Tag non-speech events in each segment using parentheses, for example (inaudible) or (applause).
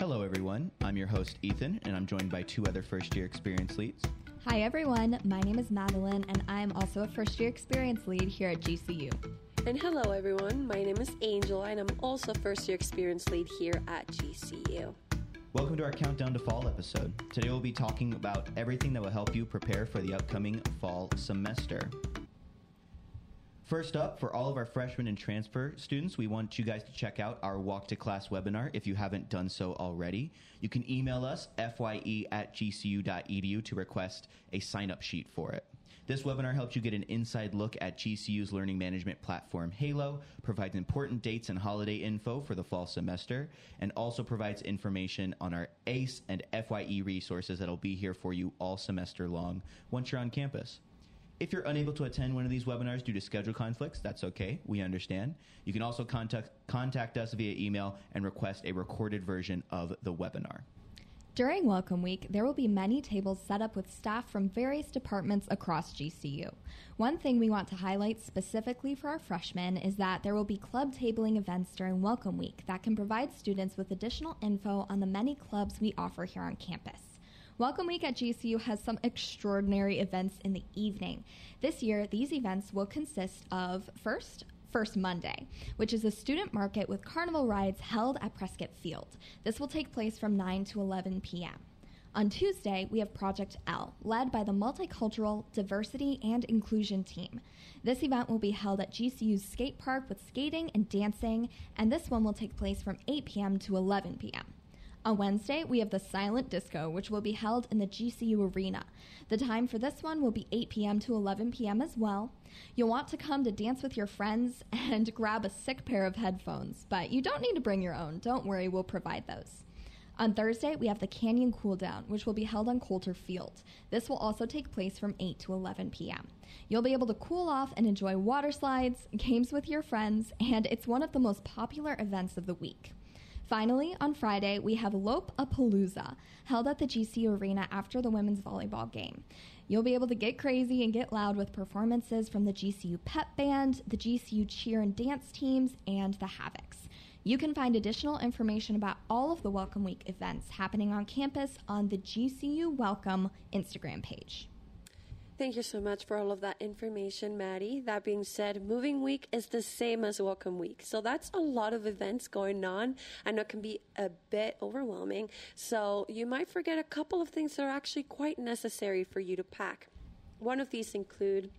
Hello, everyone. I'm your host, Ethan, and I'm joined by two other first year experience leads. Hi, everyone. My name is Madeline, and I'm also a first year experience lead here at GCU. And hello, everyone. My name is Angel, and I'm also a first year experience lead here at GCU. Welcome to our Countdown to Fall episode. Today we'll be talking about everything that will help you prepare for the upcoming fall semester. First up, for all of our freshmen and transfer students, we want you guys to check out our Walk to Class webinar if you haven't done so already. You can email us, fye at gcu.edu, to request a sign up sheet for it. This webinar helps you get an inside look at GCU's learning management platform, Halo, provides important dates and holiday info for the fall semester, and also provides information on our ACE and FYE resources that'll be here for you all semester long once you're on campus. If you're unable to attend one of these webinars due to schedule conflicts, that's okay. We understand. You can also contact, contact us via email and request a recorded version of the webinar. During Welcome Week, there will be many tables set up with staff from various departments across GCU. One thing we want to highlight specifically for our freshmen is that there will be club tabling events during Welcome Week that can provide students with additional info on the many clubs we offer here on campus. Welcome Week at GCU has some extraordinary events in the evening. This year, these events will consist of first, First Monday, which is a student market with carnival rides held at Prescott Field. This will take place from 9 to 11 p.m. On Tuesday, we have Project L, led by the Multicultural, Diversity, and Inclusion team. This event will be held at GCU's skate park with skating and dancing, and this one will take place from 8 p.m. to 11 p.m. On Wednesday, we have the Silent Disco, which will be held in the GCU Arena. The time for this one will be 8 p.m. to 11 p.m. as well. You'll want to come to dance with your friends (laughs) and grab a sick pair of headphones, but you don't need to bring your own. Don't worry, we'll provide those. On Thursday, we have the Canyon Cool Down, which will be held on Coulter Field. This will also take place from 8 to 11 p.m. You'll be able to cool off and enjoy water slides, games with your friends, and it's one of the most popular events of the week. Finally, on Friday, we have Lope a Palooza, held at the GCU Arena after the women's volleyball game. You'll be able to get crazy and get loud with performances from the GCU Pep Band, the GCU Cheer and Dance teams, and the Havocs. You can find additional information about all of the Welcome Week events happening on campus on the GCU Welcome Instagram page. Thank you so much for all of that information, Maddie. That being said, moving week is the same as welcome week. So that's a lot of events going on. I know it can be a bit overwhelming. So you might forget a couple of things that are actually quite necessary for you to pack. One of these include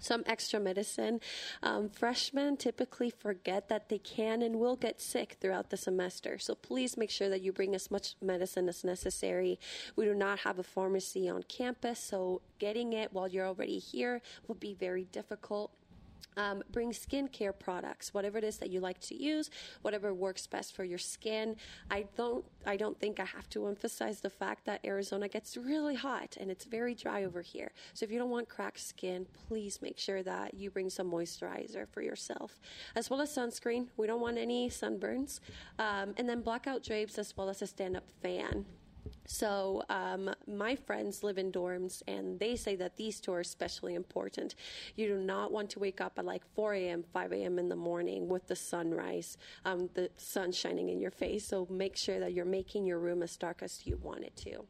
some extra medicine. Um, freshmen typically forget that they can and will get sick throughout the semester. So please make sure that you bring as much medicine as necessary. We do not have a pharmacy on campus, so getting it while you're already here will be very difficult. Um, bring skincare products, whatever it is that you like to use, whatever works best for your skin. I don't, I don't think I have to emphasize the fact that Arizona gets really hot and it's very dry over here. So if you don't want cracked skin, please make sure that you bring some moisturizer for yourself, as well as sunscreen. We don't want any sunburns, um, and then blackout drapes as well as a stand-up fan. So, um, my friends live in dorms and they say that these two are especially important. You do not want to wake up at like 4 a.m., 5 a.m. in the morning with the sunrise, um, the sun shining in your face. So, make sure that you're making your room as dark as you want it to.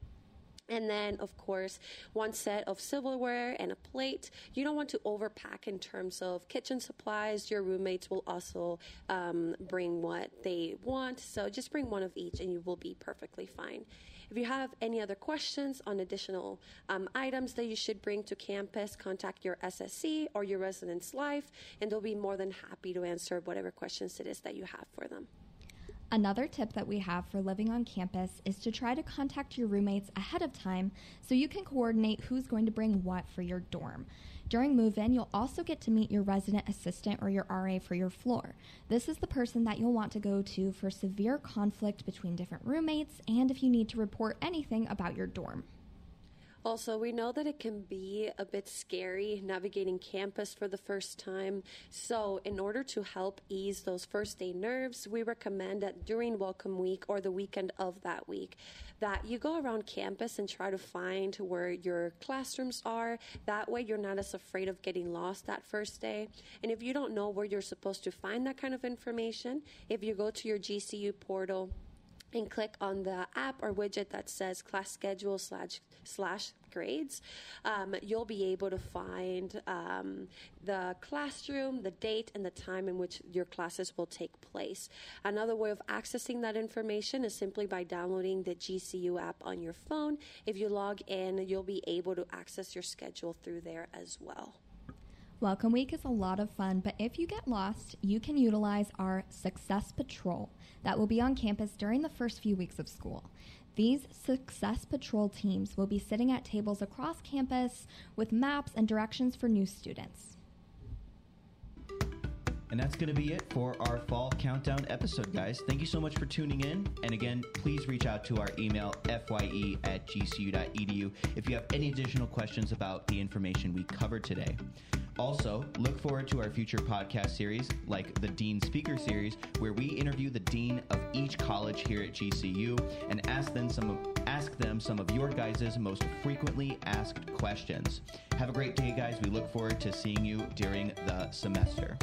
And then, of course, one set of silverware and a plate. You don't want to overpack in terms of kitchen supplies. Your roommates will also um, bring what they want. So just bring one of each and you will be perfectly fine. If you have any other questions on additional um, items that you should bring to campus, contact your SSC or your residence life, and they'll be more than happy to answer whatever questions it is that you have for them. Another tip that we have for living on campus is to try to contact your roommates ahead of time so you can coordinate who's going to bring what for your dorm. During move in, you'll also get to meet your resident assistant or your RA for your floor. This is the person that you'll want to go to for severe conflict between different roommates and if you need to report anything about your dorm. Also, we know that it can be a bit scary navigating campus for the first time. So, in order to help ease those first day nerves, we recommend that during welcome week or the weekend of that week that you go around campus and try to find where your classrooms are. That way you're not as afraid of getting lost that first day. And if you don't know where you're supposed to find that kind of information, if you go to your GCU portal, and click on the app or widget that says class schedule slash slash grades, um, you'll be able to find um, the classroom, the date, and the time in which your classes will take place. Another way of accessing that information is simply by downloading the GCU app on your phone. If you log in, you'll be able to access your schedule through there as well. Welcome Week is a lot of fun, but if you get lost, you can utilize our Success Patrol that will be on campus during the first few weeks of school. These Success Patrol teams will be sitting at tables across campus with maps and directions for new students. And that's going to be it for our fall countdown episode, guys. Thank you so much for tuning in. And again, please reach out to our email, fye at gcu.edu, if you have any additional questions about the information we covered today. Also, look forward to our future podcast series, like the Dean Speaker Series, where we interview the dean of each college here at GCU and ask them some of, ask them some of your guys' most frequently asked questions. Have a great day, guys. We look forward to seeing you during the semester.